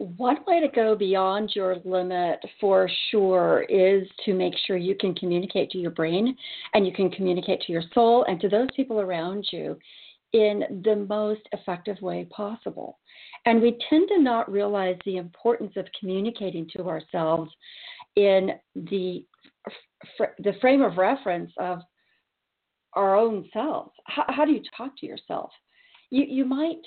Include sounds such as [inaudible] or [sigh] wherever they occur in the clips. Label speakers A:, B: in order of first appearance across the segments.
A: one way to go beyond your limit for sure is to make sure you can communicate to your brain and you can communicate to your soul and to those people around you in the most effective way possible. And we tend to not realize the importance of communicating to ourselves in the the frame of reference of our own selves. How, how do you talk to yourself? You, you might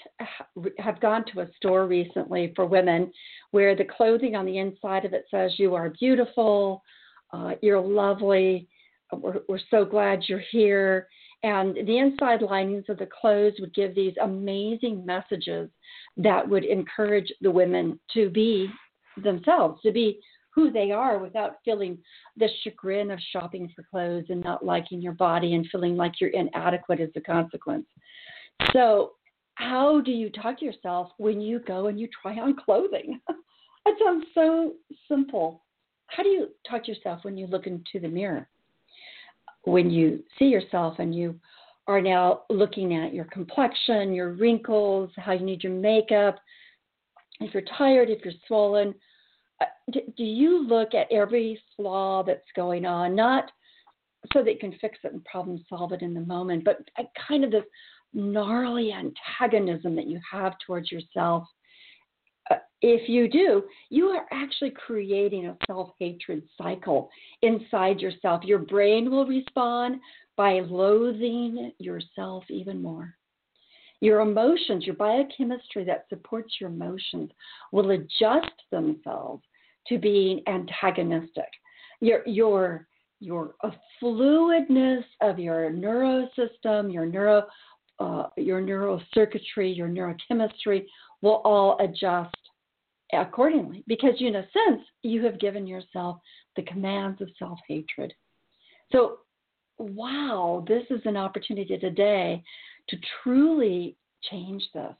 A: have gone to a store recently for women where the clothing on the inside of it says you are beautiful, uh, you're lovely, we're, we're so glad you're here. And the inside linings of the clothes would give these amazing messages that would encourage the women to be themselves, to be who they are without feeling the chagrin of shopping for clothes and not liking your body and feeling like you're inadequate as a consequence. So, how do you talk to yourself when you go and you try on clothing? [laughs] that sounds so simple. How do you talk to yourself when you look into the mirror? When you see yourself and you are now looking at your complexion, your wrinkles, how you need your makeup, if you're tired, if you're swollen, uh, do you look at every flaw that's going on, not so that you can fix it and problem solve it in the moment, but kind of this gnarly antagonism that you have towards yourself, uh, if you do, you are actually creating a self hatred cycle inside yourself. Your brain will respond by loathing yourself even more. Your emotions, your biochemistry that supports your emotions, will adjust themselves to being antagonistic. Your, your, your fluidness of your neurosystem, your neuro uh, your neural circuitry, your neurochemistry will all adjust accordingly because, in a sense, you have given yourself the commands of self hatred. So, wow, this is an opportunity today to truly change this.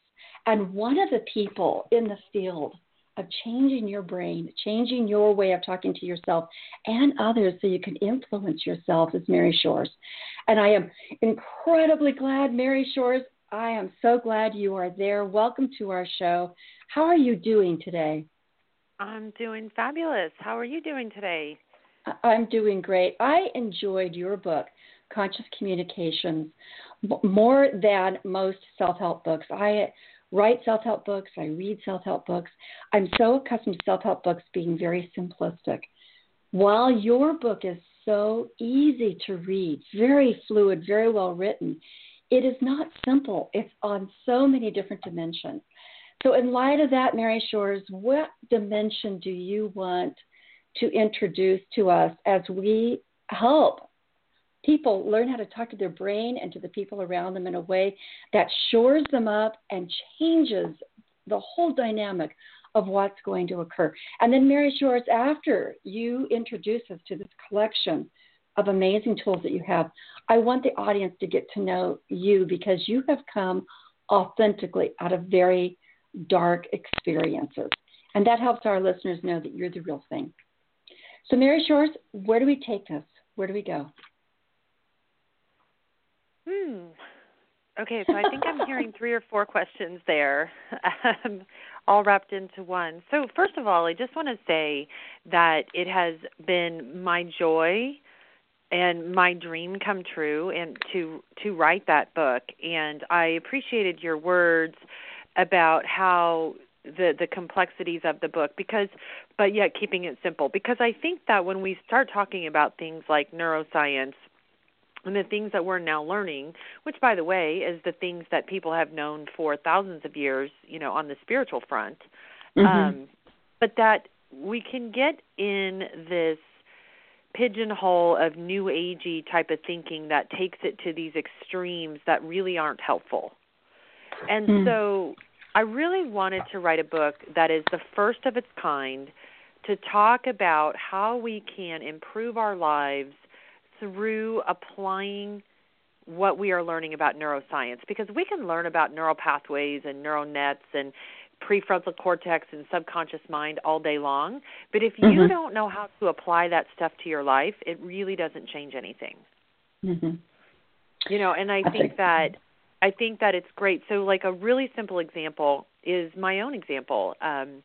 A: And one of the people in the field of changing your brain, changing your way of talking to yourself and others so you can influence yourself is Mary Shores. And I am incredibly glad, Mary Shores, I am so glad you are there. Welcome to our show. How are you doing today?
B: I'm doing fabulous. How are you doing today?
A: I'm doing great. I enjoyed your book, Conscious Communications, more than most self help books. I write self help books, I read self help books. I'm so accustomed to self help books being very simplistic. While your book is so easy to read, very fluid, very well written, it is not simple. It's on so many different dimensions. So, in light of that, Mary Shores, what dimension do you want to introduce to us as we help people learn how to talk to their brain and to the people around them in a way that shores them up and changes the whole dynamic of what's going to occur. And then, Mary Shores, after you introduce us to this collection of amazing tools that you have, I want the audience to get to know you because you have come authentically out of very dark experiences. And that helps our listeners know that you're the real thing. So, Mary Shores, where do we take this? Where do we go?
B: Hmm. Okay, so I think I'm hearing three or four questions there, um, all wrapped into one. So, first of all, I just want to say that it has been my joy and my dream come true and to to write that book and I appreciated your words about how the the complexities of the book because but yet keeping it simple because I think that when we start talking about things like neuroscience and the things that we're now learning, which by the way is the things that people have known for thousands of years, you know, on the spiritual front. Mm-hmm. Um, but that we can get in this pigeonhole of new agey type of thinking that takes it to these extremes that really aren't helpful. And mm. so I really wanted to write a book that is the first of its kind to talk about how we can improve our lives through applying what we are learning about neuroscience because we can learn about neural pathways and neural nets and prefrontal cortex and subconscious mind all day long but if you
A: mm-hmm.
B: don't know how to apply that stuff to your life it really doesn't change anything
A: mm-hmm.
B: you know and i think that i think that it's great so like a really simple example is my own example um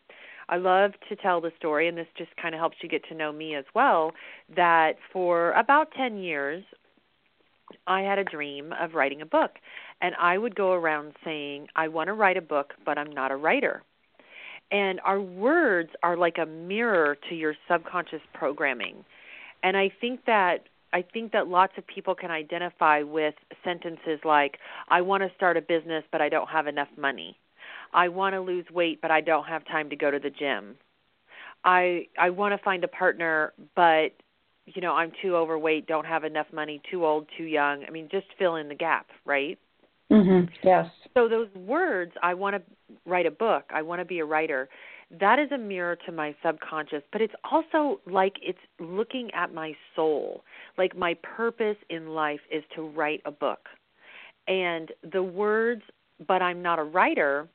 B: I love to tell the story, and this just kind of helps you get to know me as well. That for about 10 years, I had a dream of writing a book. And I would go around saying, I want to write a book, but I'm not a writer. And our words are like a mirror to your subconscious programming. And I think that I think that lots of people can identify with sentences like I want to start a business but I don't have enough money. I want to lose weight, but I don't have time to go to the gym. I I want to find a partner, but you know, I'm too overweight, don't have enough money, too old, too young. I mean, just fill in the gap, right?
A: Mhm. Yes.
B: So those words, I want to write a book. I want to be a writer. That is a mirror to my subconscious, but it's also like it's looking at my soul. Like my purpose in life is to write a book. And the words, but I'm not a writer,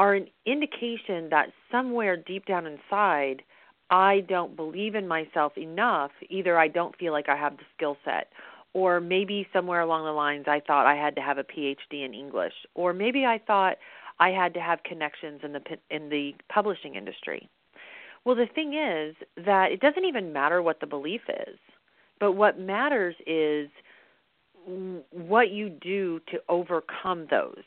B: are an indication that somewhere deep down inside, I don't believe in myself enough. Either I don't feel like I have the skill set, or maybe somewhere along the lines I thought I had to have a PhD in English, or maybe I thought I had to have connections in the in the publishing industry. Well, the thing is that it doesn't even matter what the belief is, but what matters is what you do to overcome those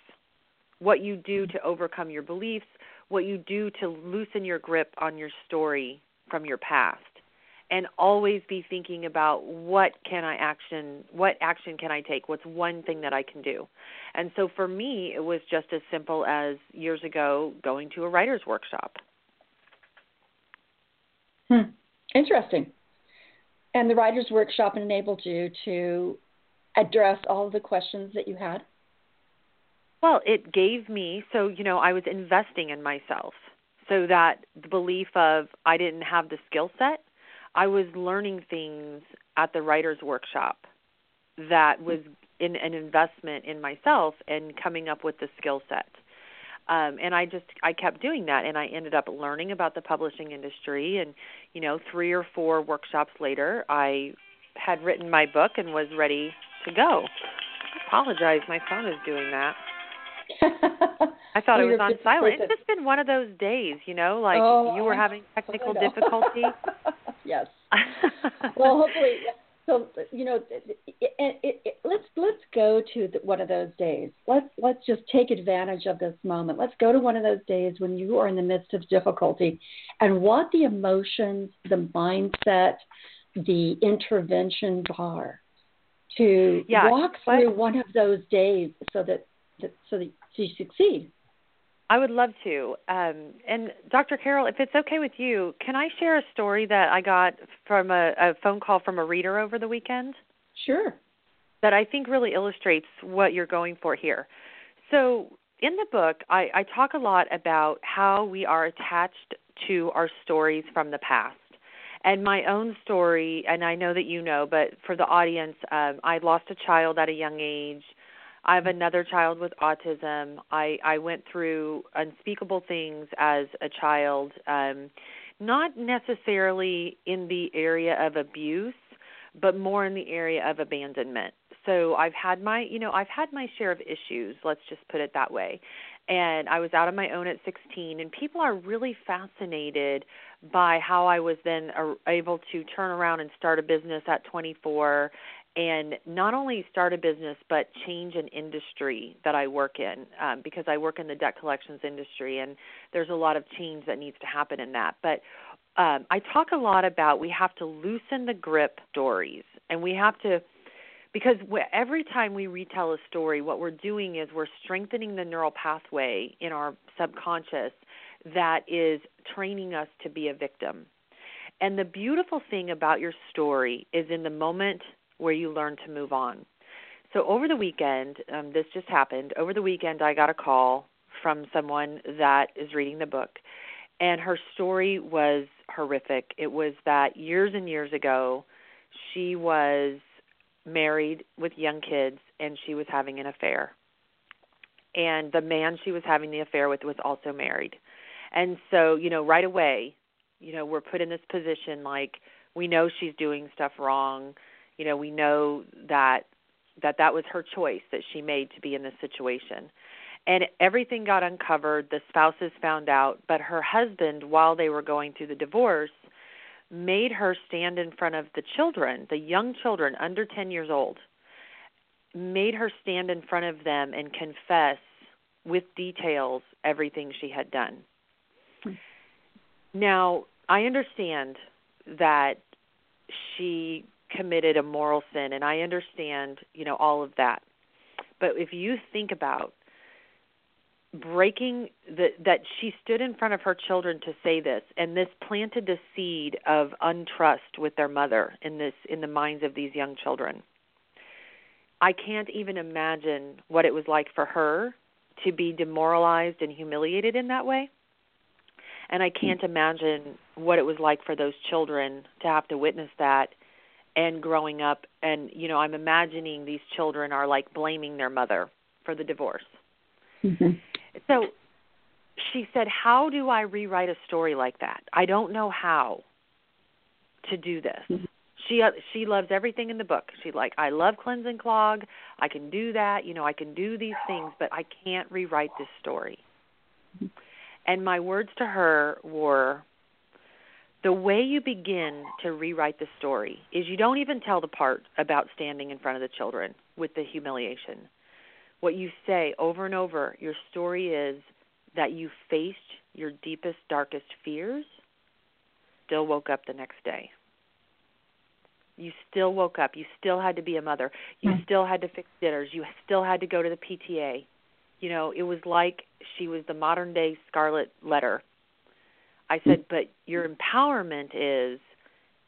B: what you do to overcome your beliefs, what you do to loosen your grip on your story from your past. And always be thinking about what can I action what action can I take? What's one thing that I can do? And so for me it was just as simple as years ago going to a writer's workshop.
A: Hmm. Interesting. And the writer's workshop enabled you to address all of the questions that you had?
B: Well, it gave me so you know I was investing in myself, so that the belief of I didn't have the skill set, I was learning things at the writers workshop that was in an investment in myself and coming up with the skill set. Um, and I just I kept doing that, and I ended up learning about the publishing industry. And you know, three or four workshops later, I had written my book and was ready to go. I apologize, my phone is doing that. I thought it was on silent. It's just been one of those days, you know, like
A: oh,
B: you were having technical [laughs] difficulty.
A: yes. [laughs] well, hopefully, so you know, it, it, it, let's let's go to the, one of those days. Let's let's just take advantage of this moment. Let's go to one of those days when you are in the midst of difficulty, and what the emotions, the mindset, the interventions are to
B: yeah,
A: walk through one of those days so that so that you succeed.
B: I would love to. Um, and Dr. Carol, if it's okay with you, can I share a story that I got from a, a phone call from a reader over the weekend?
A: Sure.
B: That I think really illustrates what you're going for here. So, in the book, I, I talk a lot about how we are attached to our stories from the past. And my own story, and I know that you know, but for the audience, um, I lost a child at a young age. I have another child with autism. I I went through unspeakable things as a child, um, not necessarily in the area of abuse, but more in the area of abandonment. So I've had my, you know, I've had my share of issues, let's just put it that way. And I was out on my own at 16 and people are really fascinated by how I was then able to turn around and start a business at 24 and not only start a business but change an industry that I work in um, because I work in the debt collections industry and there's a lot of change that needs to happen in that. But um, I talk a lot about we have to loosen the grip stories and we have to because every time we retell a story what we're doing is we're strengthening the neural pathway in our subconscious that is training us to be a victim. And the beautiful thing about your story is in the moment where you learn to move on. So over the weekend, um, this just happened. Over the weekend, I got a call from someone that is reading the book, and her story was horrific. It was that years and years ago, she was married with young kids and she was having an affair. And the man she was having the affair with was also married. And so, you know, right away, you know, we're put in this position like we know she's doing stuff wrong. You know, we know that that that was her choice that she made to be in this situation. And everything got uncovered. The spouses found out, but her husband, while they were going through the divorce, made her stand in front of the children, the young children under 10 years old, made her stand in front of them and confess with details everything she had done. Hmm. Now, I understand that she committed a moral sin and I understand, you know, all of that. But if you think about breaking the that she stood in front of her children to say this and this planted the seed of untrust with their mother in this in the minds of these young children i can't even imagine what it was like for her to be demoralized and humiliated in that way and i can't imagine what it was like for those children to have to witness that and growing up and you know i'm imagining these children are like blaming their mother for the divorce
A: mm-hmm.
B: So she said, How do I rewrite a story like that? I don't know how to do this. Mm-hmm. She uh, she loves everything in the book. She's like, I love cleanse and clog. I can do that. You know, I can do these things, but I can't rewrite this story. Mm-hmm. And my words to her were, the way you begin to rewrite the story is you don't even tell the part about standing in front of the children with the humiliation what you say over and over, your story is that you faced your deepest, darkest fears, still woke up the next day. You still woke up. You still had to be a mother. You mm still had to fix dinners. You still had to go to the PTA. You know, it was like she was the modern day Scarlet Letter. I said, but your empowerment is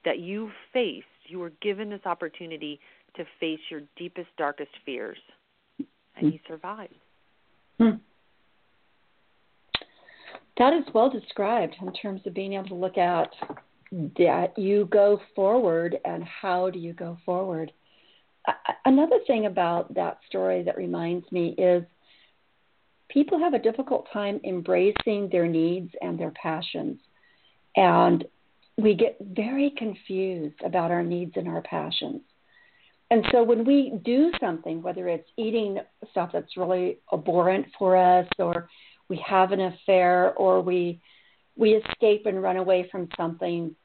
B: that you faced, you were given this opportunity to face your deepest, darkest fears and you survived.
A: Hmm. That is well described in terms of being able to look at that you go forward and how do you go forward. Another thing about that story that reminds me is people have a difficult time embracing their needs and their passions. And we get very confused about our needs and our passions. And so when we do something, whether it's eating stuff that's really abhorrent for us, or we have an affair, or we we escape and run away from something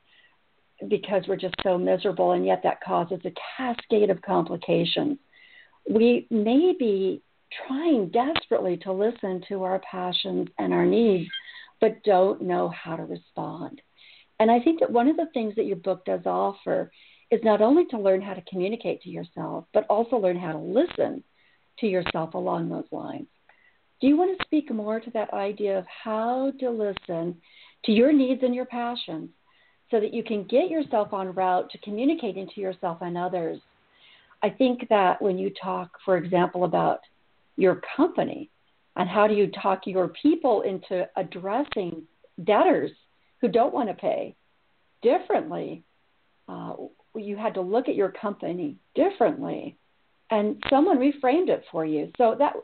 A: because we're just so miserable, and yet that causes a cascade of complications. We may be trying desperately to listen to our passions and our needs, but don't know how to respond. And I think that one of the things that your book does offer is not only to learn how to communicate to yourself, but also learn how to listen to yourself along those lines. Do you want to speak more to that idea of how to listen to your needs and your passions so that you can get yourself on route to communicating to yourself and others? I think that when you talk, for example, about your company? And how do you talk your people into addressing debtors who don't want to pay differently, uh, you had to look at your company differently. And someone reframed it for you. So that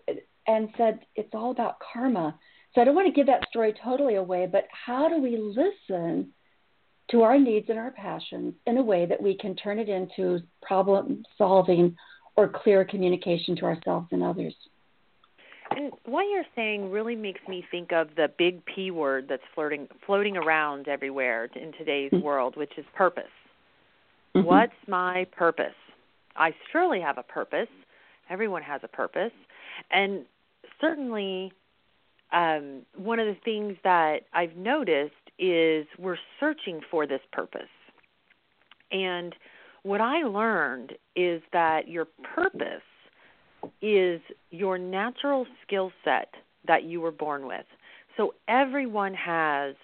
A: and said it's all about karma. So i don't want to give that story totally away but how do we listen to our needs and our passions in a way that we can turn it into problem solving or clear communication to ourselves and others
B: and what you're saying really makes me think of the big P word that's floating floating around everywhere in today's mm-hmm. world, which is purpose. Mm-hmm. What's my purpose? I surely have a purpose. Everyone has a purpose. And certainly, um, one of the things that I've noticed is we're searching for this purpose. And what I learned is that your purpose is your natural skill set that you were born with. So everyone has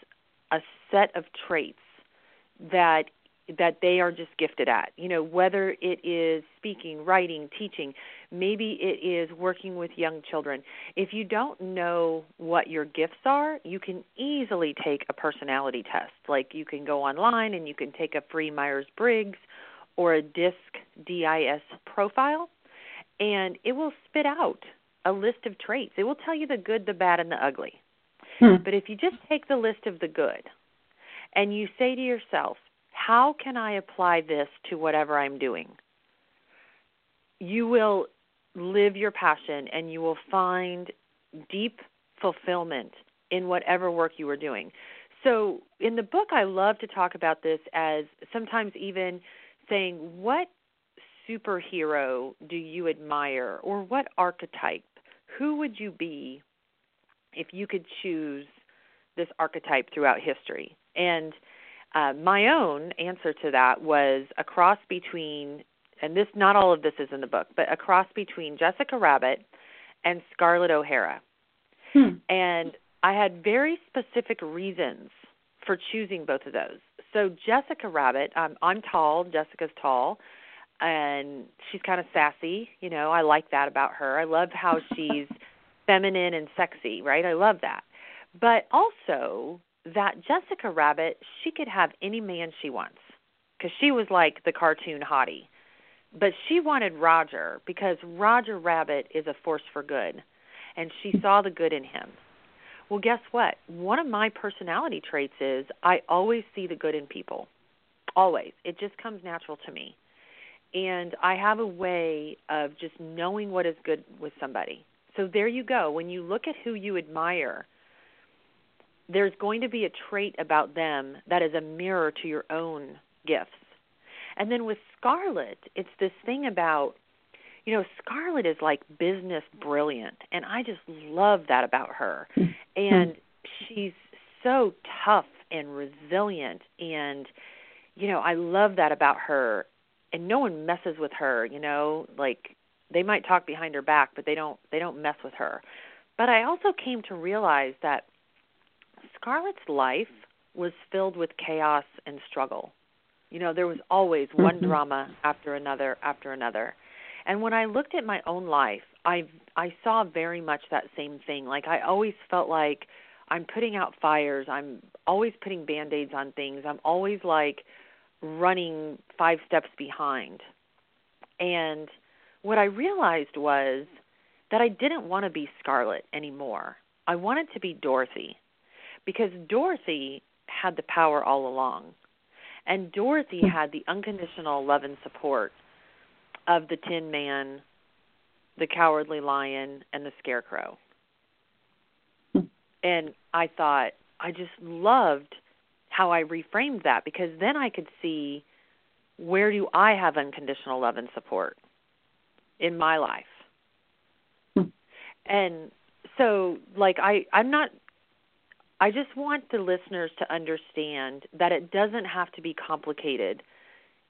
B: a set of traits that that they are just gifted at. You know, whether it is speaking, writing, teaching, maybe it is working with young children. If you don't know what your gifts are, you can easily take a personality test. Like you can go online and you can take a free Myers Briggs or a DISC DIS profile, and it will spit out a list of traits. It will tell you the good, the bad, and the ugly. Hmm. But if you just take the list of the good and you say to yourself, how can I apply this to whatever I'm doing? You will live your passion and you will find deep fulfillment in whatever work you are doing. So, in the book, I love to talk about this as sometimes even saying, What superhero do you admire? Or what archetype? Who would you be if you could choose this archetype throughout history? And uh, my own answer to that was a cross between, and this not all of this is in the book, but a cross between Jessica Rabbit and Scarlett O'Hara. Hmm. And I had very specific reasons for choosing both of those. So Jessica Rabbit, um, I'm tall, Jessica's tall, and she's kind of sassy. You know, I like that about her. I love how [laughs] she's feminine and sexy, right? I love that. But also, that Jessica Rabbit, she could have any man she wants because she was like the cartoon hottie. But she wanted Roger because Roger Rabbit is a force for good, and she saw the good in him. Well, guess what? One of my personality traits is I always see the good in people. Always. It just comes natural to me. And I have a way of just knowing what is good with somebody. So there you go. When you look at who you admire, there's going to be a trait about them that is a mirror to your own gifts. And then with Scarlett, it's this thing about, you know, Scarlett is like business brilliant, and I just love that about her. [laughs] And she's so tough and resilient, and you know, I love that about her. And no one messes with her, you know, like they might talk behind her back, but they don't they don't mess with her. But I also came to realize that Scarlett's life was filled with chaos and struggle. You know, there was always one mm-hmm. drama after another after another. And when I looked at my own life, I I saw very much that same thing. Like I always felt like I'm putting out fires. I'm always putting band-aids on things. I'm always like running 5 steps behind. And what I realized was that I didn't want to be Scarlett anymore. I wanted to be Dorothy because Dorothy had the power all along. And Dorothy hmm. had the unconditional love and support of the Tin Man, the Cowardly Lion, and the Scarecrow. Hmm. And I thought, I just loved how I reframed that because then I could see where do I have unconditional love and support in my life. Hmm. And so like I I'm not I just want the listeners to understand that it doesn't have to be complicated.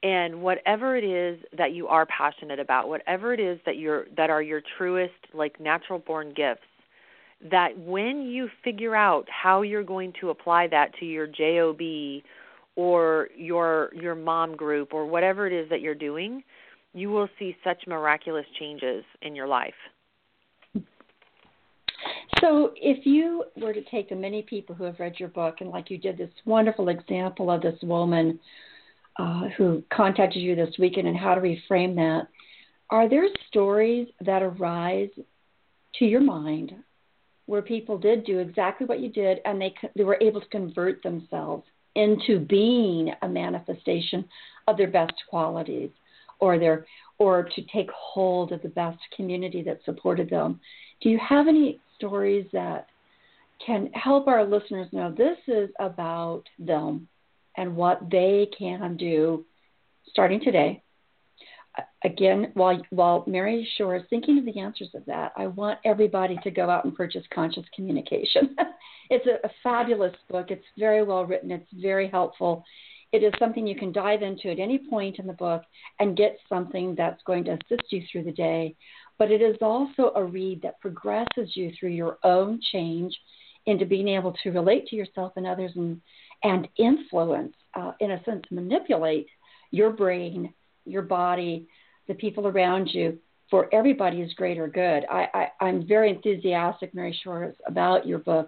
B: And whatever it is that you are passionate about, whatever it is that you're that are your truest like natural born gifts, that when you figure out how you're going to apply that to your job or your your mom group or whatever it is that you're doing, you will see such miraculous changes in your life.
A: So, if you were to take the many people who have read your book, and like you did this wonderful example of this woman uh, who contacted you this weekend and how to reframe that, are there stories that arise to your mind where people did do exactly what you did and they, they were able to convert themselves into being a manifestation of their best qualities or their or to take hold of the best community that supported them. Do you have any stories that can help our listeners know this is about them and what they can do starting today. Again, while while Mary Shore is thinking of the answers of that, I want everybody to go out and purchase Conscious Communication. [laughs] it's a, a fabulous book. It's very well written. It's very helpful. It is something you can dive into at any point in the book and get something that's going to assist you through the day but it is also a read that progresses you through your own change into being able to relate to yourself and others and, and influence uh, in a sense, manipulate your brain, your body, the people around you for everybody's greater good. I, I, am very enthusiastic, Mary Shores, about your book.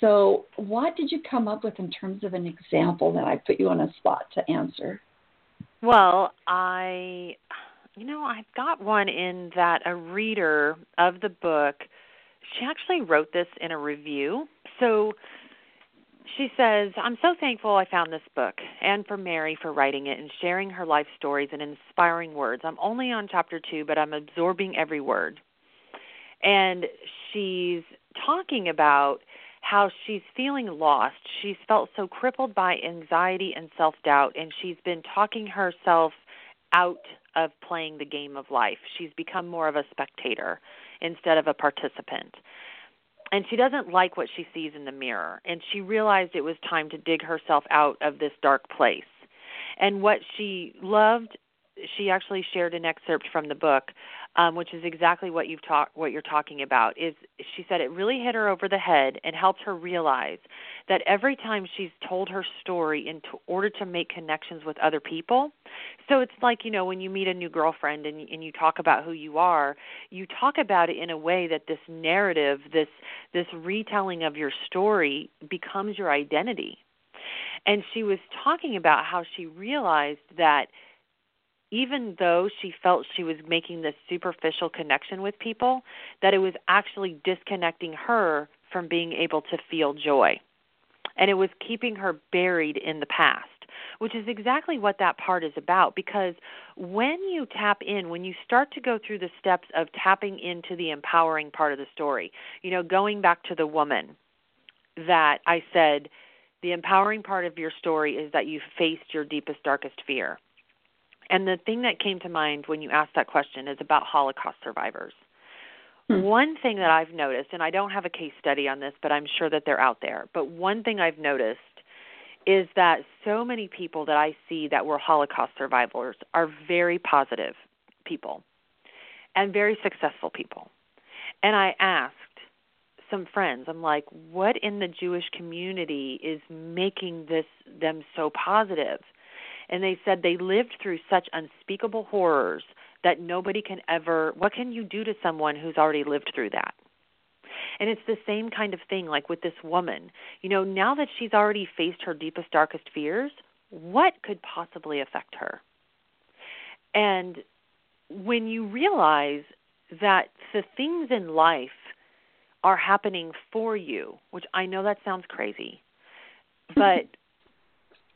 A: So, what did you come up with in terms of an example that I put you on a spot to answer?
B: Well, I, you know, I've got one in that a reader of the book, she actually wrote this in a review. So, she says, I'm so thankful I found this book and for Mary for writing it and sharing her life stories and inspiring words. I'm only on chapter two, but I'm absorbing every word. And she's talking about how she's feeling lost. She's felt so crippled by anxiety and self doubt, and she's been talking herself out of playing the game of life. She's become more of a spectator instead of a participant and she doesn't like what she sees in the mirror and she realized it was time to dig herself out of this dark place. And what she loved she actually shared an excerpt from the book um, which is exactly what you've talked what you're talking about is she said it really hit her over the head and helped her realize that every time she's told her story in order to make connections with other people so it's like you know when you meet a new girlfriend and and you talk about who you are you talk about it in a way that this narrative this this retelling of your story becomes your identity. And she was talking about how she realized that even though she felt she was making this superficial connection with people, that it was actually disconnecting her from being able to feel joy. And it was keeping her buried in the past, which is exactly what that part is about. Because when you tap in, when you start to go through the steps of tapping into the empowering part of the story, you know, going back to the woman that I said, the empowering part of your story is that you faced your deepest, darkest fear and the thing that came to mind when you asked that question is about Holocaust survivors. Hmm. One thing that I've noticed, and I don't have a case study on this, but I'm sure that they're out there, but one thing I've noticed is that so many people that I see that were Holocaust survivors are very positive people and very successful people. And I asked some friends, I'm like, what in the Jewish community is making this them so positive? And they said they lived through such unspeakable horrors that nobody can ever what can you do to someone who's already lived through that? And it's the same kind of thing like with this woman. You know now that she's already faced her deepest darkest fears what could possibly affect her? And when you realize that the things in life are happening for you which i know that sounds crazy [laughs] but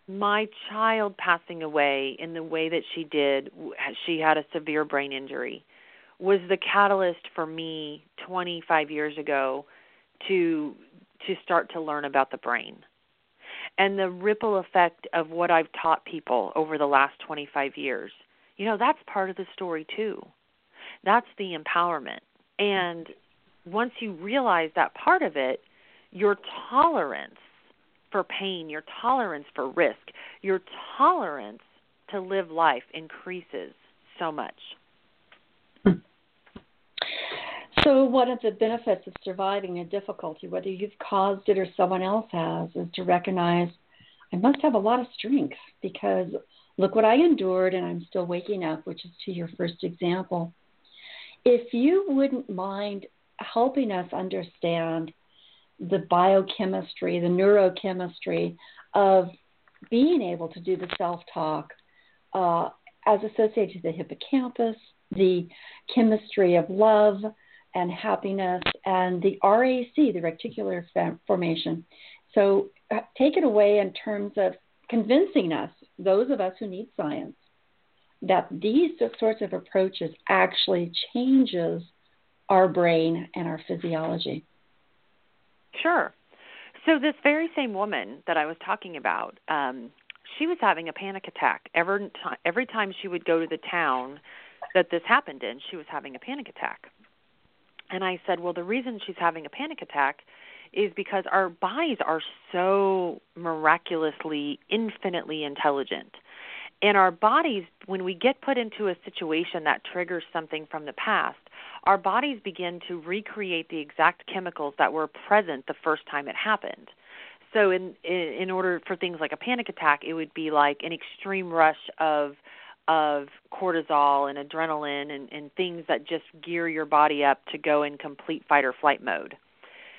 B: my child passing away in the way that she did, she had a severe brain injury, was the catalyst for me 25 years ago to to start to learn about the brain. And the ripple effect of what I've taught people over the last 25 years. You know, that's part of the story too. That's the empowerment. And once you realize that part of it, your tolerance for pain, your tolerance for risk, your tolerance to live life increases so much.
A: So, one of the benefits of surviving a difficulty, whether you've caused it or someone else has, is to recognize I must have a lot of strength because look what I endured and I'm still waking up, which is to your first example. If you wouldn't mind helping us understand the biochemistry, the neurochemistry of being able to do the self talk uh, as associated to the hippocampus, the chemistry of love and happiness, and the RAC, the reticular formation. So uh, take it away in terms of convincing us, those of us who need science, that these sorts of approaches actually changes our brain and our physiology.
B: Sure. So this very same woman that I was talking about, um, she was having a panic attack every time. Every time she would go to the town that this happened in, she was having a panic attack. And I said, well, the reason she's having a panic attack is because our bodies are so miraculously, infinitely intelligent. And our bodies, when we get put into a situation that triggers something from the past, our bodies begin to recreate the exact chemicals that were present the first time it happened. so in in order for things like a panic attack, it would be like an extreme rush of of cortisol and adrenaline and, and things that just gear your body up to go in complete fight or flight mode.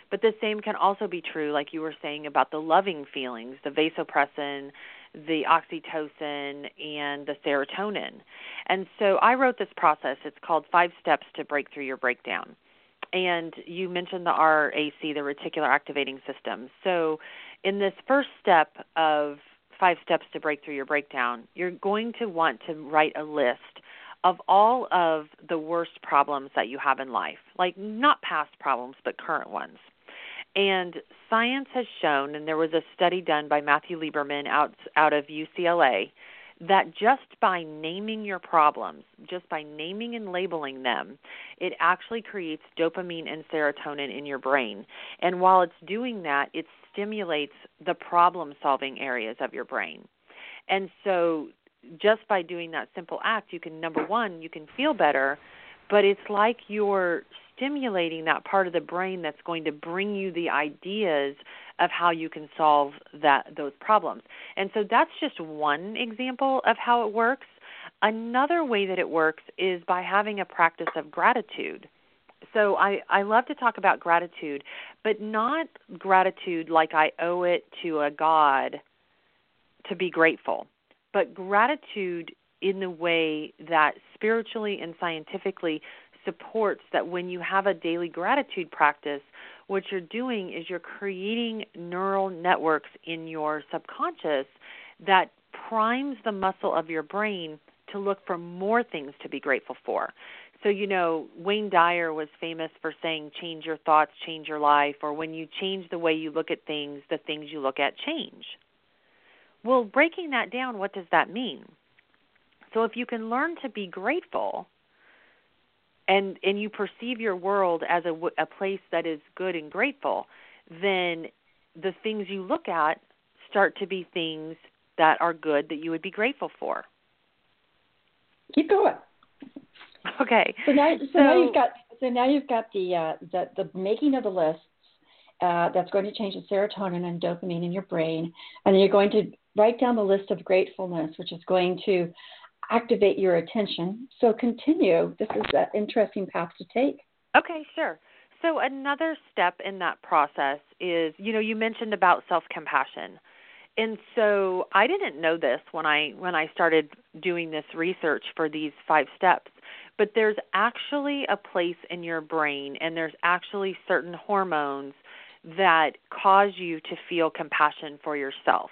B: But the same can also be true, like you were saying about the loving feelings, the vasopressin, the oxytocin, and the serotonin. And so I wrote this process. It's called Five Steps to Break Through Your Breakdown. And you mentioned the RAC, the reticular activating system. So, in this first step of five steps to break through your breakdown, you're going to want to write a list of all of the worst problems that you have in life, like not past problems, but current ones. And science has shown, and there was a study done by Matthew Lieberman out out of UCLA, that just by naming your problems, just by naming and labeling them, it actually creates dopamine and serotonin in your brain. And while it's doing that, it stimulates the problem solving areas of your brain. And so just by doing that simple act, you can number 1, you can feel better, but it's like you're stimulating that part of the brain that's going to bring you the ideas of how you can solve that those problems. And so that's just one example of how it works. Another way that it works is by having a practice of gratitude. So I, I love to talk about gratitude, but not gratitude like I owe it to a God to be grateful, but gratitude in the way that spiritually and scientifically supports that when you have a daily gratitude practice, what you're doing is you're creating neural networks in your subconscious that primes the muscle of your brain to look for more things to be grateful for. So, you know, Wayne Dyer was famous for saying, change your thoughts, change your life, or when you change the way you look at things, the things you look at change. Well, breaking that down, what does that mean? So, if you can learn to be grateful, and and you perceive your world as a, a place that is good and grateful, then the things you look at start to be things that are good that you would be grateful for.
A: Keep going.
B: Okay.
A: So now, so, so now you've got so now you've got the uh, the the making of the lists uh, that's going to change the serotonin and dopamine in your brain, and then you're going to write down the list of gratefulness, which is going to activate your attention. So continue. This is an interesting path to take.
B: Okay, sure. So another step in that process is, you know, you mentioned about self-compassion. And so I didn't know this when I when I started doing this research for these 5 steps, but there's actually a place in your brain and there's actually certain hormones that cause you to feel compassion for yourself.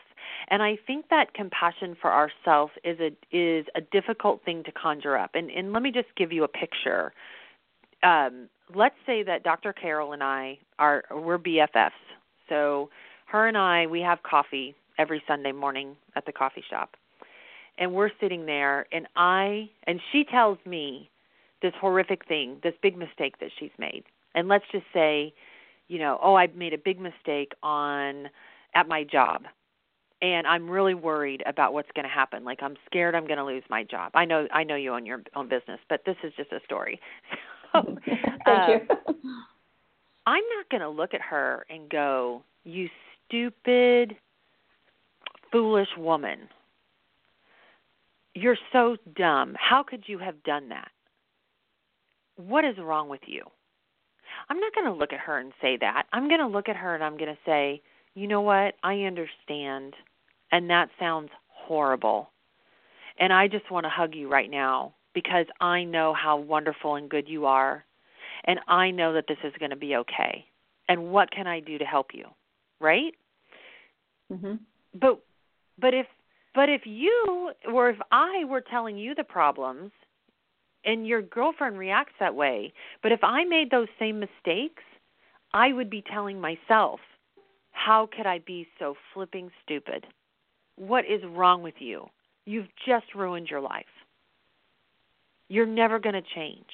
B: And I think that compassion for ourselves is a is a difficult thing to conjure up. And and let me just give you a picture. Um, let's say that Dr. Carol and I are we're BFFs. So her and I we have coffee every Sunday morning at the coffee shop. And we're sitting there and I and she tells me this horrific thing, this big mistake that she's made. And let's just say, you know, oh, I made a big mistake on at my job and I'm really worried about what's going to happen. Like I'm scared I'm going to lose my job. I know I know you own your own business, but this is just a story. [laughs]
A: So, [laughs] Thank uh, you.
B: I'm not going to look at her and go, "You stupid, foolish woman. You're so dumb. How could you have done that? What is wrong with you?" I'm not going to look at her and say that. I'm going to look at her and I'm going to say, "You know what? I understand." And that sounds horrible. And I just want to hug you right now because I know how wonderful and good you are. And I know that this is going to be okay. And what can I do to help you? Right?
A: Mhm.
B: But but if but if you or if I were telling you the problems and your girlfriend reacts that way, but if I made those same mistakes, I would be telling myself, how could I be so flipping stupid? What is wrong with you? You've just ruined your life. You're never going to change.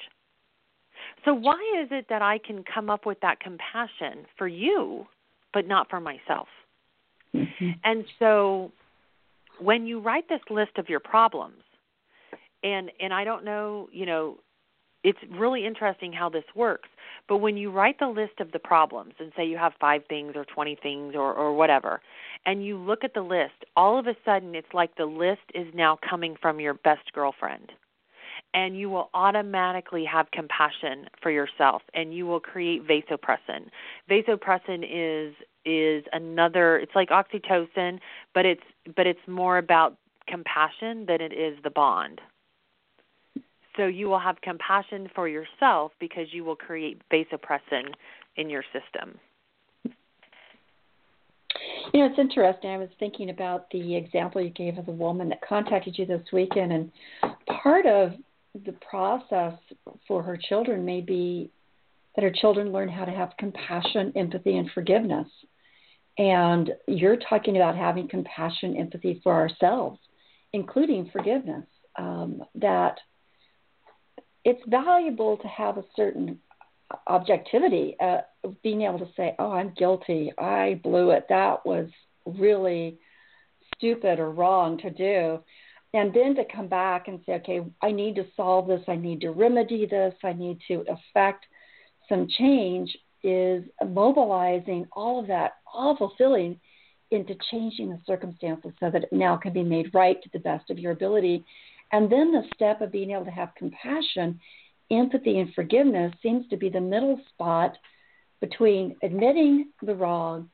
B: So, why is it that I can come up with that compassion for you, but not for myself?
A: Mm-hmm.
B: And so, when you write this list of your problems, and and I don't know, you know, it's really interesting how this works. But when you write the list of the problems and say you have five things or 20 things or, or whatever, and you look at the list, all of a sudden it's like the list is now coming from your best girlfriend. And you will automatically have compassion for yourself and you will create vasopressin. Vasopressin is is another it's like oxytocin, but it's but it's more about compassion than it is the bond. So you will have compassion for yourself because you will create vasopressin in your system.
A: You know, it's interesting. I was thinking about the example you gave of the woman that contacted you this weekend, and part of the process for her children may be that her children learn how to have compassion, empathy, and forgiveness. And you're talking about having compassion, empathy for ourselves, including forgiveness. Um, that it's valuable to have a certain objectivity, uh, being able to say, "Oh, I'm guilty. I blew it. That was really stupid or wrong to do." And then to come back and say, "Okay, I need to solve this. I need to remedy this. I need to affect some change." Is mobilizing all of that awful feeling into changing the circumstances so that it now can be made right to the best of your ability and then the step of being able to have compassion, empathy, and forgiveness seems to be the middle spot between admitting the wrong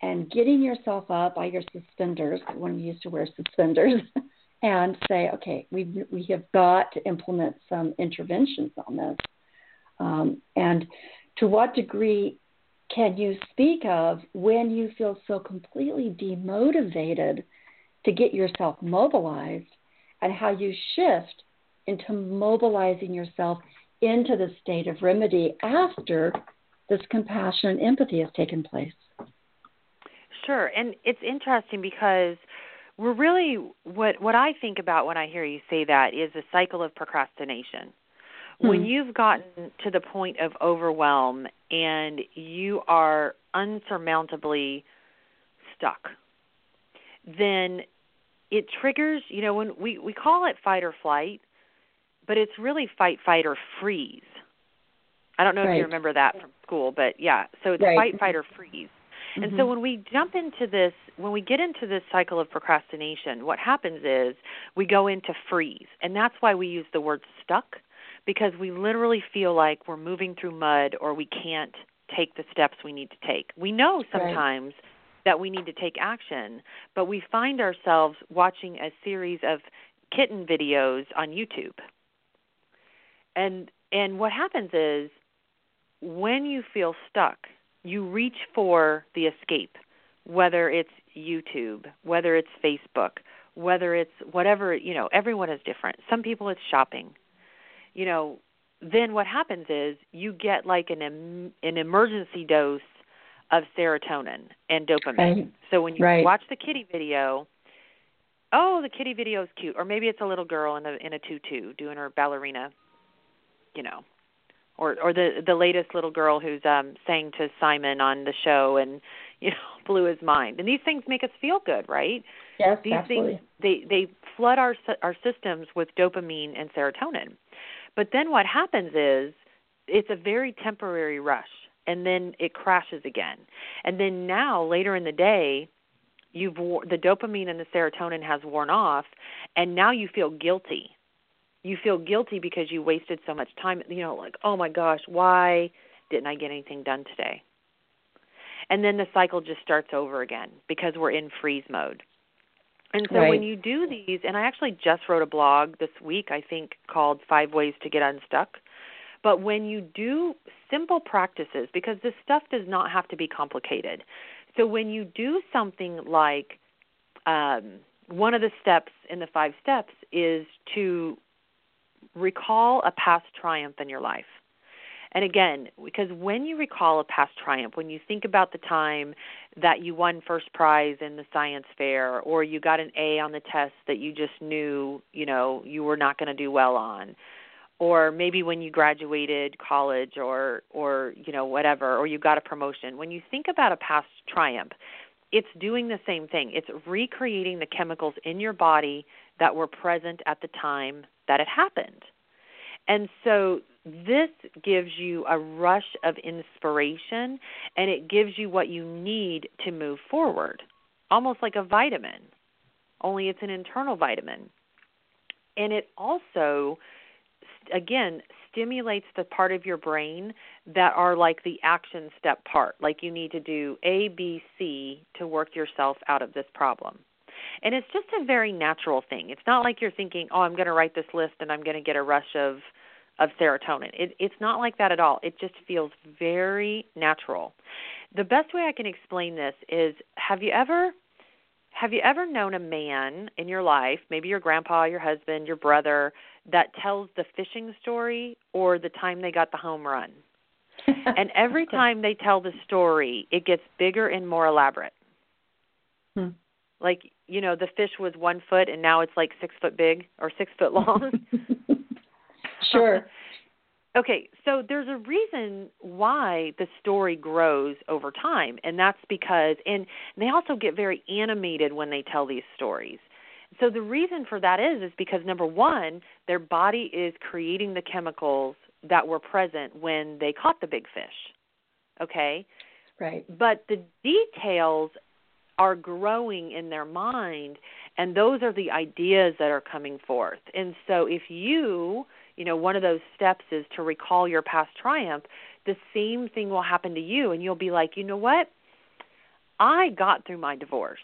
A: and getting yourself up by your suspenders, when we used to wear suspenders, [laughs] and say, okay, we we have got to implement some interventions on this. Um, and to what degree can you speak of when you feel so completely demotivated to get yourself mobilized and how you shift into mobilizing yourself into the state of remedy after this compassion and empathy has taken place.
B: Sure, and it's interesting because we're really what what I think about when I hear you say that is a cycle of procrastination. Hmm. When you've gotten to the point of overwhelm and you are unsurmountably stuck, then it triggers, you know, when we we call it fight or flight, but it's really fight, fight or freeze. I don't know right. if you remember that from school, but yeah, so it's right. fight, fight or freeze. Mm-hmm. And so mm-hmm. when we jump into this, when we get into this cycle of procrastination, what happens is we go into freeze. And that's why we use the word stuck because we literally feel like we're moving through mud or we can't take the steps we need to take. We know sometimes right that we need to take action, but we find ourselves watching a series of kitten videos on YouTube. And and what happens is when you feel stuck, you reach for the escape, whether it's YouTube, whether it's Facebook, whether it's whatever, you know, everyone is different. Some people it's shopping. You know, then what happens is you get like an an emergency dose of serotonin and dopamine. Right. So when you right. watch the kitty video, oh, the kitty video is cute, or maybe it's a little girl in a in a tutu doing her ballerina, you know, or or the the latest little girl who's um sang to Simon on the show and you know [laughs] blew his mind. And these things make us feel good, right?
A: Yes,
B: these
A: absolutely.
B: things they they flood our our systems with dopamine and serotonin. But then what happens is it's a very temporary rush and then it crashes again. And then now later in the day, you've the dopamine and the serotonin has worn off and now you feel guilty. You feel guilty because you wasted so much time, you know, like, "Oh my gosh, why didn't I get anything done today?" And then the cycle just starts over again because we're in freeze mode. And so
A: right.
B: when you do these, and I actually just wrote a blog this week, I think, called Five Ways to Get Unstuck. But when you do simple practices, because this stuff does not have to be complicated. So when you do something like um, one of the steps in the five steps is to recall a past triumph in your life. And again, because when you recall a past triumph, when you think about the time that you won first prize in the science fair or you got an A on the test that you just knew, you know, you were not going to do well on, or maybe when you graduated college or or you know whatever or you got a promotion when you think about a past triumph it's doing the same thing it's recreating the chemicals in your body that were present at the time that it happened and so this gives you a rush of inspiration and it gives you what you need to move forward, almost like a vitamin, only it's an internal vitamin. And it also, again, stimulates the part of your brain that are like the action step part. Like you need to do A, B, C to work yourself out of this problem. And it's just a very natural thing. It's not like you're thinking, "Oh, I'm going to write this list and I'm going to get a rush of of serotonin." It, it's not like that at all. It just feels very natural. The best way I can explain this is: Have you ever have you ever known a man in your life, maybe your grandpa, your husband, your brother, that tells the fishing story or the time they got the home run? [laughs] and every time they tell the story, it gets bigger and more elaborate. Hmm. Like, you know, the fish was one foot and now it's like six foot big or six foot long. [laughs] [laughs]
A: sure.
B: Okay, so there's a reason why the story grows over time, and that's because, and they also get very animated when they tell these stories. So the reason for that is, is because number one, their body is creating the chemicals that were present when they caught the big fish. Okay?
A: Right.
B: But the details are growing in their mind, and those are the ideas that are coming forth. And so if you, you know, one of those steps is to recall your past triumph, the same thing will happen to you, and you'll be like, you know what? I got through my divorce.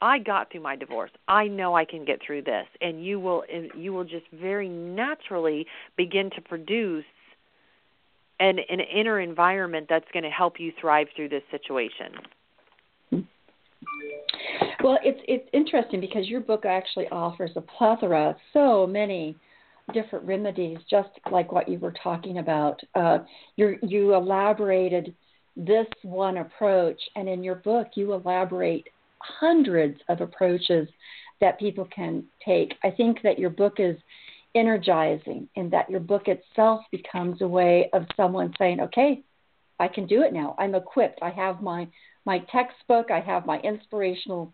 B: I got through my divorce. I know I can get through this, and you will you will just very naturally begin to produce an an inner environment that's going to help you thrive through this situation.
A: Well, it's it's interesting because your book actually offers a plethora, of so many different remedies, just like what you were talking about. Uh, you you elaborated this one approach, and in your book, you elaborate hundreds of approaches that people can take. I think that your book is energizing and that your book itself becomes a way of someone saying, okay, I can do it now. I'm equipped. I have my, my textbook, I have my inspirational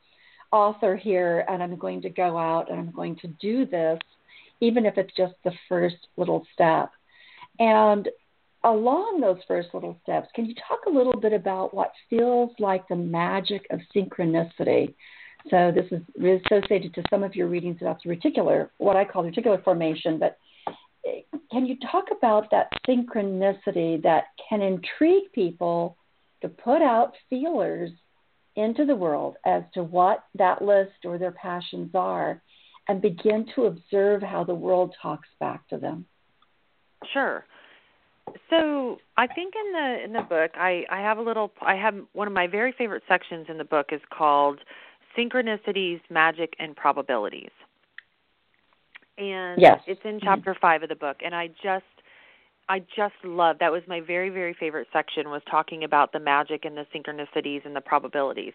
A: author here, and I'm going to go out and I'm going to do this, even if it's just the first little step. And along those first little steps, can you talk a little bit about what feels like the magic of synchronicity? So this is associated to some of your readings about the reticular, what I call reticular formation, but eh, can you talk about that synchronicity that can intrigue people to put out feelers into the world as to what that list or their passions are and begin to observe how the world talks back to them?
B: Sure. So I think in the in the book I I have a little I have one of my very favorite sections in the book is called synchronicities, magic and probabilities. And
A: yes.
B: it's in mm-hmm. chapter 5 of the book and I just I just love that was my very very favorite section was talking about the magic and the synchronicities and the probabilities.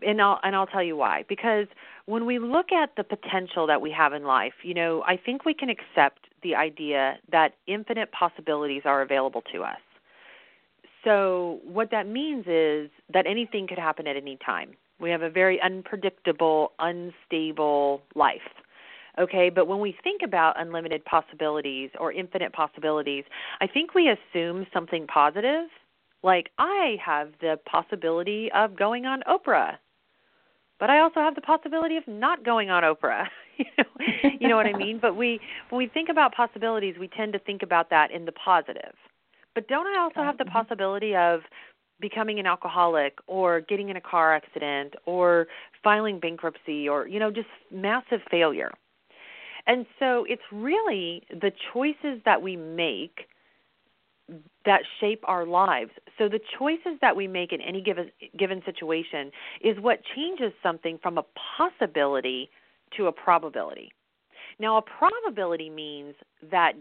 B: And I'll and I'll tell you why. Because when we look at the potential that we have in life, you know, I think we can accept the idea that infinite possibilities are available to us. So what that means is that anything could happen at any time. We have a very unpredictable, unstable life okay? But when we think about unlimited possibilities or infinite possibilities i think we assume something positive. Like i have the possibility of going on oprah but i also have the possibility of not going on oprah. [laughs] You know you know what i mean? [laughs] But we when we think about possibilities we tend to think about that in the positive. But don't i also have the mm-hmm. possibility of becoming an alcoholic or getting in a car accident or filing bankruptcy or you know just massive failure and so it's really the choices that we make that shape our lives. So the choices that we make in any given given situation is what changes something from a possibility to a probability. Now a probability means that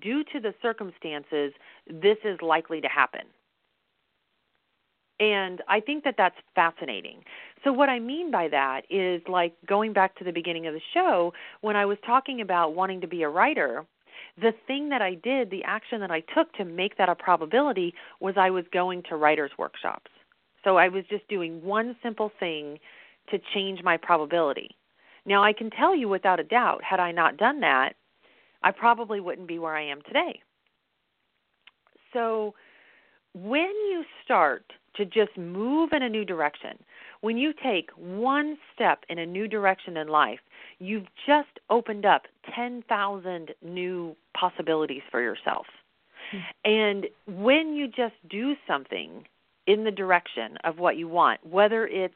B: due to the circumstances this is likely to happen. And I think that that's fascinating. So, what I mean by that is like going back to the beginning of the show, when I was talking about wanting to be a writer, the thing that I did, the action that I took to make that a probability was I was going to writers' workshops. So, I was just doing one simple thing to change my probability. Now, I can tell you without a doubt, had I not done that, I probably wouldn't be where I am today. so when you start to just move in a new direction, when you take one step in a new direction in life, you've just opened up 10,000 new possibilities for yourself. Mm-hmm. And when you just do something in the direction of what you want, whether it's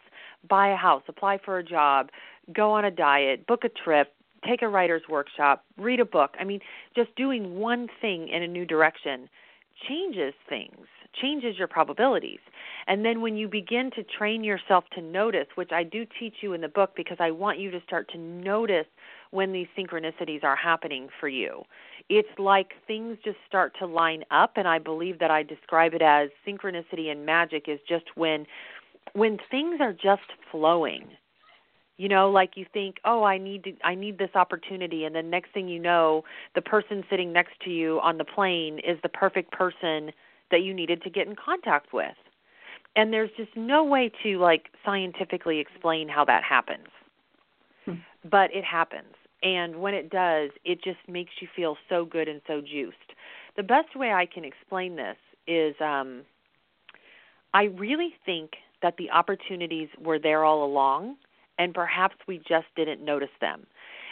B: buy a house, apply for a job, go on a diet, book a trip, take a writer's workshop, read a book. I mean, just doing one thing in a new direction changes things, changes your probabilities. And then when you begin to train yourself to notice, which I do teach you in the book because I want you to start to notice when these synchronicities are happening for you. It's like things just start to line up and I believe that I describe it as synchronicity and magic is just when when things are just flowing you know like you think oh i need to i need this opportunity and then next thing you know the person sitting next to you on the plane is the perfect person that you needed to get in contact with and there's just no way to like scientifically explain how that happens hmm. but it happens and when it does it just makes you feel so good and so juiced the best way i can explain this is um i really think that the opportunities were there all along and perhaps we just didn't notice them.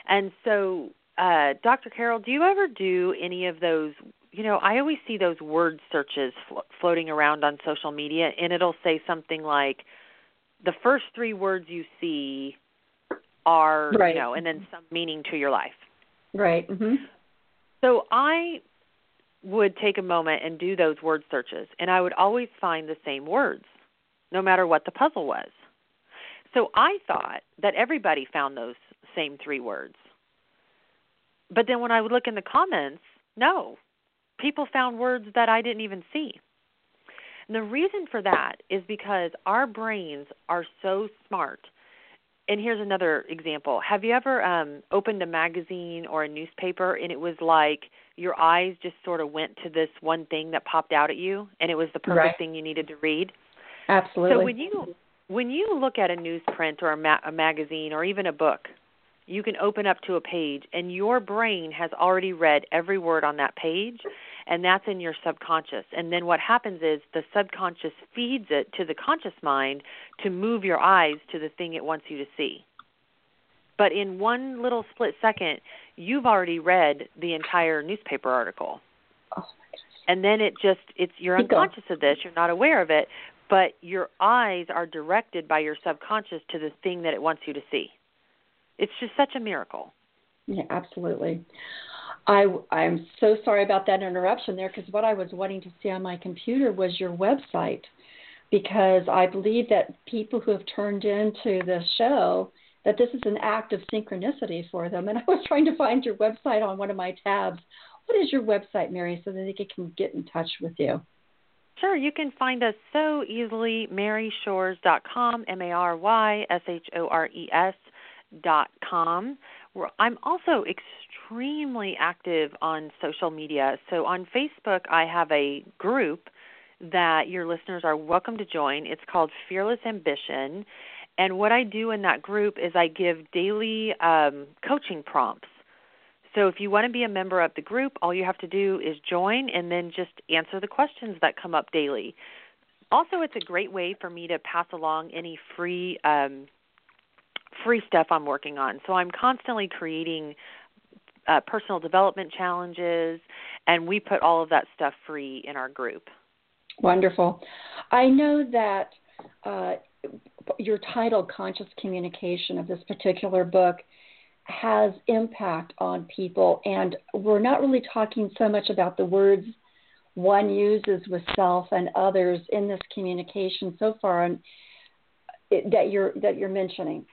B: And so, uh, Dr. Carol, do you ever do any of those? You know, I always see those word searches flo- floating around on social media, and it'll say something like, the first three words you see are,
A: right.
B: you know, and then some meaning to your life.
A: Right. Mm-hmm.
B: So I would take a moment and do those word searches, and I would always find the same words, no matter what the puzzle was. So I thought that everybody found those same three words. But then when I would look in the comments, no. People found words that I didn't even see. And the reason for that is because our brains are so smart. And here's another example. Have you ever um opened a magazine or a newspaper and it was like your eyes just sort of went to this one thing that popped out at you and it was the perfect
A: right.
B: thing you needed to read?
A: Absolutely.
B: So when you when you look at a newsprint or a, ma- a magazine or even a book, you can open up to a page and your brain has already read every word on that page and that's in your subconscious and then what happens is the subconscious feeds it to the conscious mind to move your eyes to the thing it wants you to see but in one little split second you've already read the entire newspaper article
A: oh
B: and then it just it's you're unconscious of this you're not aware of it but your eyes are directed by your subconscious to the thing that it wants you to see. It's just such a miracle.
A: Yeah, absolutely. I I'm so sorry about that interruption there because what I was wanting to see on my computer was your website because I believe that people who have turned into the show that this is an act of synchronicity for them and I was trying to find your website on one of my tabs. What is your website, Mary, so that they can get in touch with you?
B: Sure, you can find us so easily, maryshores.com, M A R Y S H O R E S dot com. I'm also extremely active on social media. So on Facebook, I have a group that your listeners are welcome to join. It's called Fearless Ambition. And what I do in that group is I give daily um, coaching prompts. So if you want to be a member of the group, all you have to do is join and then just answer the questions that come up daily. Also, it's a great way for me to pass along any free um, free stuff I'm working on. So I'm constantly creating uh, personal development challenges, and we put all of that stuff free in our group.
A: Wonderful. I know that uh, your title, Conscious Communication, of this particular book has impact on people. And we're not really talking so much about the words one uses with self and others in this communication so far on, that you're that you're mentioning.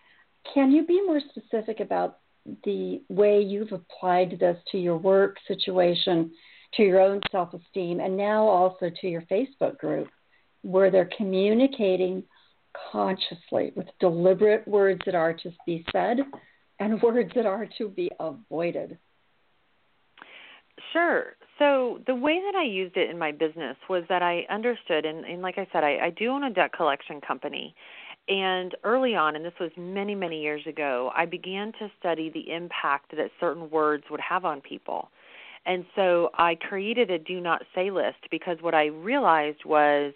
A: Can you be more specific about the way you've applied this to your work situation, to your own self-esteem, and now also to your Facebook group, where they're communicating consciously with deliberate words that are to be said and [laughs] words that are to be avoided?
B: Sure. So the way that I used it in my business was that I understood, and, and like I said, I, I do own a debt collection company. And early on, and this was many, many years ago, I began to study the impact that certain words would have on people. And so I created a do not say list because what I realized was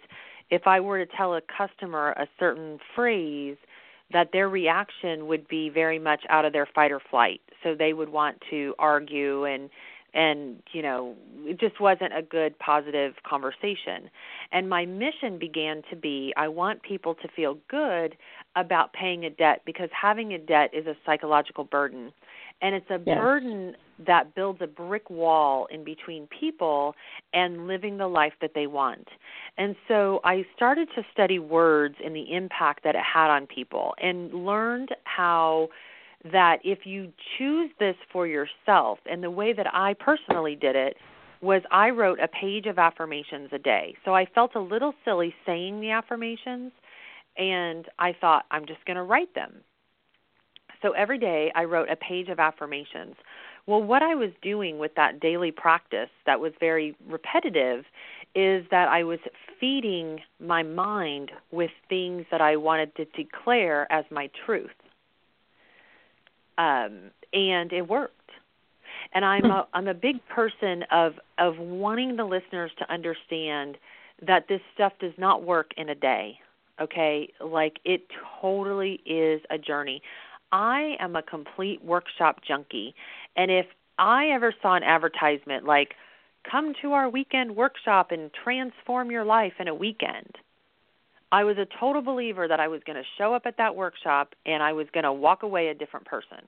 B: if I were to tell a customer a certain phrase, that their reaction would be very much out of their fight or flight. So they would want to argue and and you know it just wasn't a good positive conversation and my mission began to be i want people to feel good about paying a debt because having a debt is a psychological burden and it's a yes. burden that builds a brick wall in between people and living the life that they want. And so I started to study words and the impact that it had on people and learned how that if you choose this for yourself and the way that I personally did it was I wrote a page of affirmations a day. So I felt a little silly saying the affirmations and I thought I'm just going to write them so every day I wrote a page of affirmations. Well, what I was doing with that daily practice that was very repetitive is that I was feeding my mind with things that I wanted to declare as my truth. Um, and it worked. And I'm a, I'm a big person of of wanting the listeners to understand that this stuff does not work in a day. Okay? Like it totally is a journey. I am a complete workshop junkie. And if I ever saw an advertisement like, come to our weekend workshop and transform your life in a weekend, I was a total believer that I was going to show up at that workshop and I was going to walk away a different person.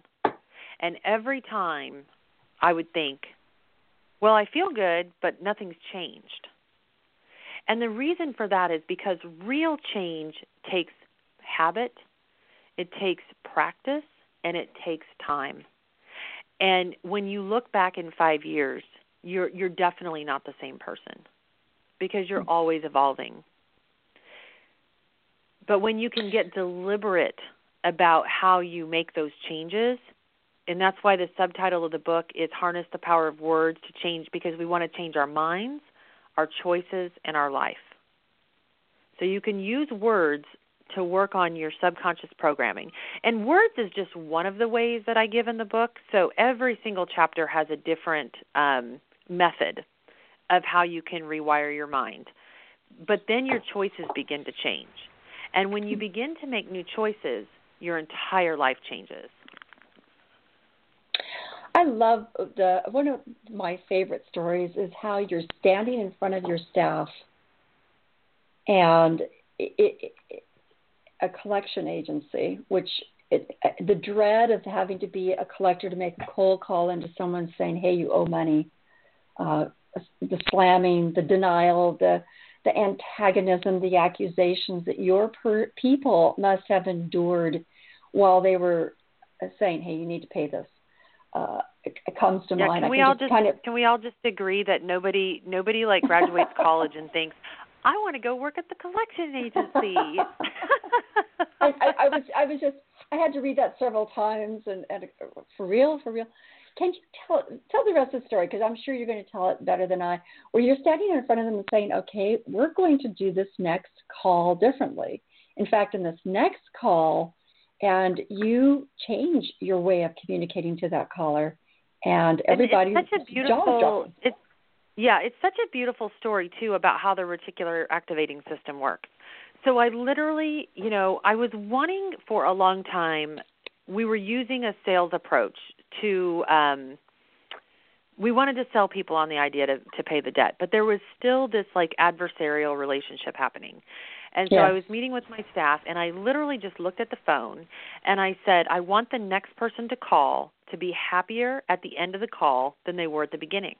B: And every time I would think, well, I feel good, but nothing's changed. And the reason for that is because real change takes habit it takes practice and it takes time. And when you look back in 5 years, you're you're definitely not the same person because you're mm. always evolving. But when you can get deliberate about how you make those changes, and that's why the subtitle of the book is Harness the Power of Words to Change because we want to change our minds, our choices, and our life. So you can use words to work on your subconscious programming. And words is just one of the ways that I give in the book. So every single chapter has a different um, method of how you can rewire your mind. But then your choices begin to change. And when you begin to make new choices, your entire life changes.
A: I love the one of my favorite stories is how you're standing in front of your staff and it, it, a collection agency, which it, the dread of having to be a collector to make a cold call into someone saying, "Hey, you owe money," uh, the slamming, the denial, the the antagonism, the accusations that your per- people must have endured while they were saying, "Hey, you need to pay this." Uh, it, it comes to
B: yeah,
A: mind.
B: Can we all just kind of, can we all just agree that nobody nobody like graduates [laughs] college and thinks, I want to go work at the collection agency. [laughs]
A: I, I, I was I was just I had to read that several times and, and for real for real. Can you tell tell the rest of the story because I'm sure you're going to tell it better than I. Where you're standing in front of them and saying, "Okay, we're going to do this next call differently." In fact, in this next call, and you change your way of communicating to that caller, and everybody.
B: It's such a beautiful. It's yeah, it's such a beautiful story too about how the reticular activating system works. So I literally, you know, I was wanting for a long time. We were using a sales approach to um we wanted to sell people on the idea to to pay the debt, but there was still this like adversarial relationship happening. And so yes. I was meeting with my staff and I literally just looked at the phone and I said, I want the next person to call to be happier at the end of the call than they were at the beginning.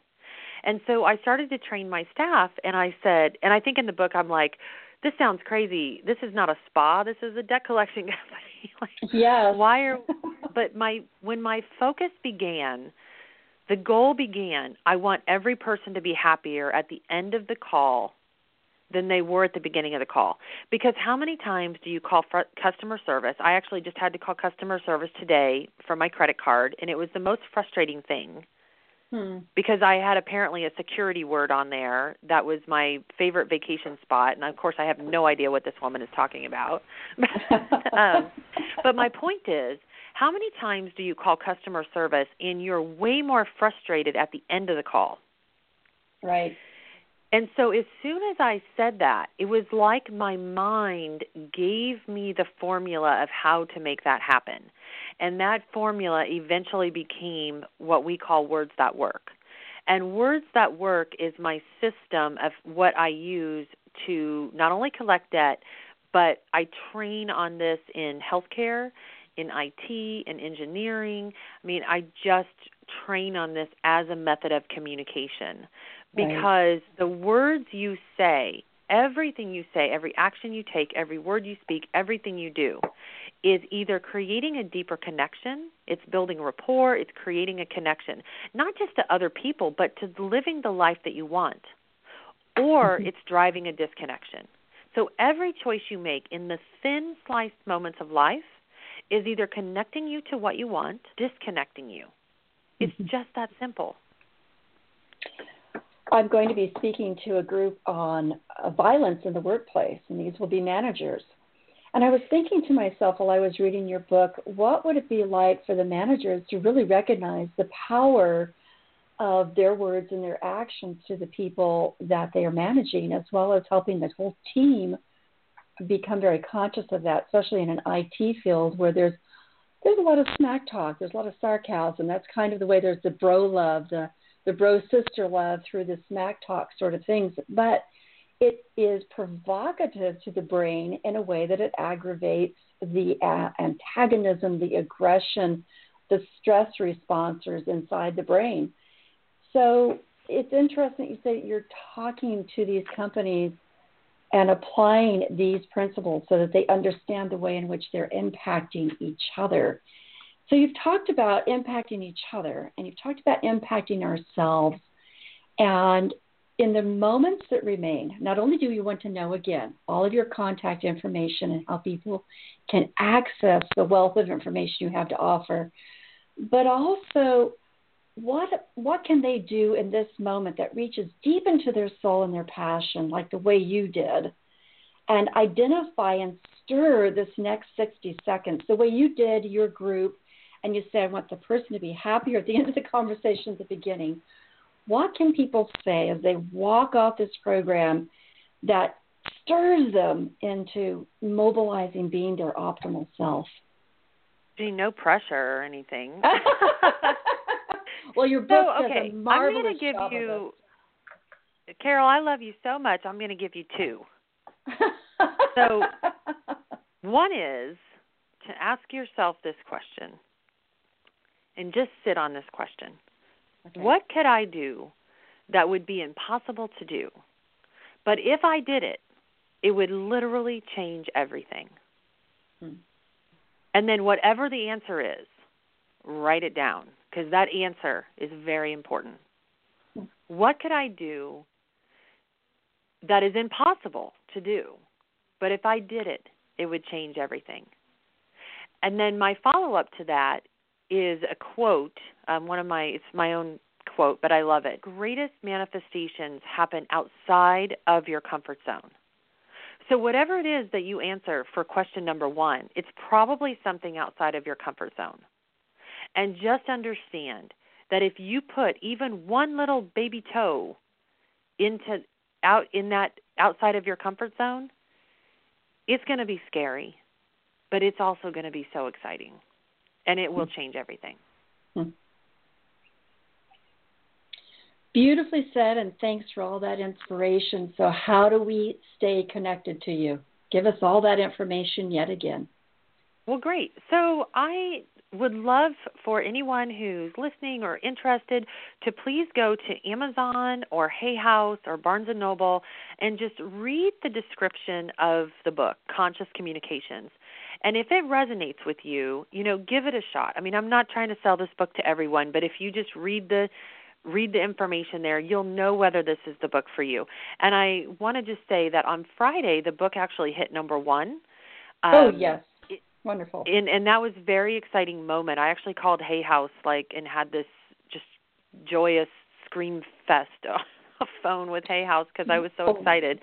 B: And so I started to train my staff and I said, and I think in the book I'm like, this sounds crazy. This is not a spa. This is a debt collection [laughs] company. like,
A: yeah.
B: Why are? [laughs] But my when my focus began, the goal began. I want every person to be happier at the end of the call than they were at the beginning of the call. Because how many times do you call fr- customer service? I actually just had to call customer service today for my credit card, and it was the most frustrating thing Hmm. Because I had apparently a security word on there that was my favorite vacation spot, and of course I have no idea what this woman is talking about. [laughs] um, but my point is, How many times do you call customer service and you're way more frustrated at the end of the call?
A: Right.
B: And so as soon as I said that, it was like my mind gave me the formula of how to make that happen. And that formula eventually became what we call words that work. And words that work is my system of what I use to not only collect debt, but I train on this in healthcare, in IT, in engineering. I mean, I just train on this as a method of communication because right. the words you say, everything you say, every action you take, every word you speak, everything you do is either creating a deeper connection, it's building rapport, it's creating a connection, not just to other people, but to living the life that you want, or mm-hmm. it's driving a disconnection. So every choice you make in the thin sliced moments of life is either connecting you to what you want, disconnecting you. It's mm-hmm. just that simple.
A: I'm going to be speaking to a group on uh, violence in the workplace, and these will be managers. And I was thinking to myself while I was reading your book, what would it be like for the managers to really recognize the power of their words and their actions to the people that they are managing, as well as helping the whole team become very conscious of that, especially in an IT field where there's there's a lot of smack talk, there's a lot of sarcasm. That's kind of the way there's the bro love, the the bro sister love through the smack talk sort of things. But it is provocative to the brain in a way that it aggravates the uh, antagonism, the aggression, the stress responses inside the brain. So it's interesting you say you're talking to these companies and applying these principles so that they understand the way in which they're impacting each other. So you've talked about impacting each other and you've talked about impacting ourselves. And in the moments that remain, not only do you want to know again all of your contact information and how people can access the wealth of information you have to offer, but also what what can they do in this moment that reaches deep into their soul and their passion like the way you did and identify and stir this next 60 seconds? The way you did your group and you say i want the person to be happier at the end of the conversation at the beginning what can people say as they walk off this program that stirs them into mobilizing being their optimal self
B: no pressure or anything [laughs] [laughs]
A: Well, your book so, okay. does a marvelous
B: I'm going to give you, Carol. I love you so much. I'm going to give you two. [laughs] so, one is to ask yourself this question, and just sit on this question. Okay. What could I do that would be impossible to do, but if I did it, it would literally change everything. Hmm. And then, whatever the answer is, write it down because that answer is very important. What could I do that is impossible to do, but if I did it, it would change everything? And then my follow up to that is a quote. Um, one of my it's my own quote, but I love it. Greatest manifestations happen outside of your comfort zone. So whatever it is that you answer for question number one, it's probably something outside of your comfort zone. And just understand that if you put even one little baby toe into out in that outside of your comfort zone, it's going to be scary, but it's also going to be so exciting. And it will change everything. Hmm.
A: Beautifully said, and thanks for all that inspiration. So, how do we stay connected to you? Give us all that information yet again.
B: Well, great. So, I would love for anyone who's listening or interested to please go to Amazon or Hay House or Barnes and Noble and just read the description of the book, Conscious Communications. And if it resonates with you, you know, give it a shot. I mean, I'm not trying to sell this book to everyone, but if you just read the read the information there, you'll know whether this is the book for you. And I want to just say that on Friday, the book actually hit number 1.
A: oh, um, yes Wonderful.
B: And and that was a very exciting moment. I actually called Hay House like and had this just joyous scream fest [laughs] on a phone with Hay House because I was so oh. excited.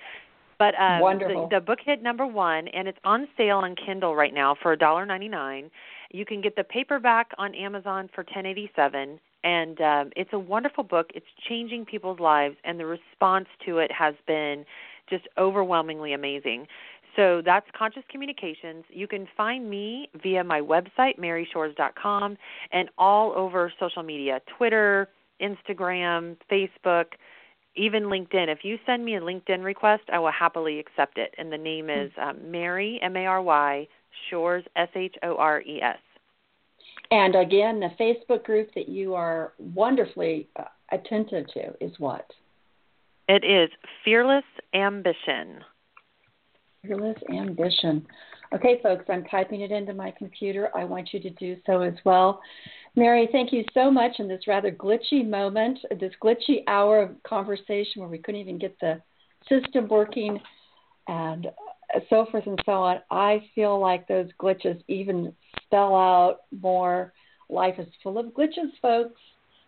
B: But um,
A: Wonderful.
B: The, the book hit number one, and it's on sale on Kindle right now for a dollar ninety nine. You can get the paperback on Amazon for 1087 and um, it's a wonderful book. It's changing people's lives, and the response to it has been just overwhelmingly amazing. So that's Conscious Communications. You can find me via my website, maryshores.com, and all over social media Twitter, Instagram, Facebook, even LinkedIn. If you send me a LinkedIn request, I will happily accept it. And the name hmm. is um, Mary, M A R Y, Shores, S H O R E S.
A: And again, the Facebook group that you are wonderfully uh, attentive to is what?
B: It is Fearless Ambition.
A: Fearless Ambition. Okay, folks, I'm typing it into my computer. I want you to do so as well. Mary, thank you so much in this rather glitchy moment, this glitchy hour of conversation where we couldn't even get the system working and so forth and so on. I feel like those glitches even spell out more. Life is full of glitches, folks,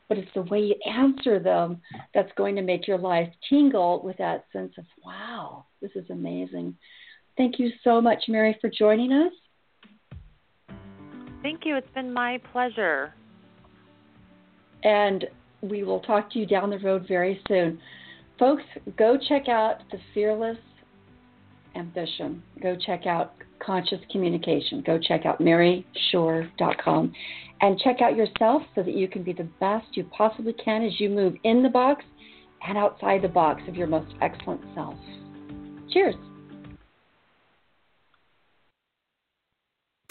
A: but it's the way you answer them that's going to make your life tingle with that sense of, wow, this is amazing. Thank you so much, Mary, for joining us.
B: Thank you. It's been my pleasure.
A: And we will talk to you down the road very soon. Folks, go check out the Fearless Ambition. Go check out Conscious Communication. Go check out maryshore.com and check out yourself so that you can be the best you possibly can as you move in the box and outside the box of your most excellent self. Cheers.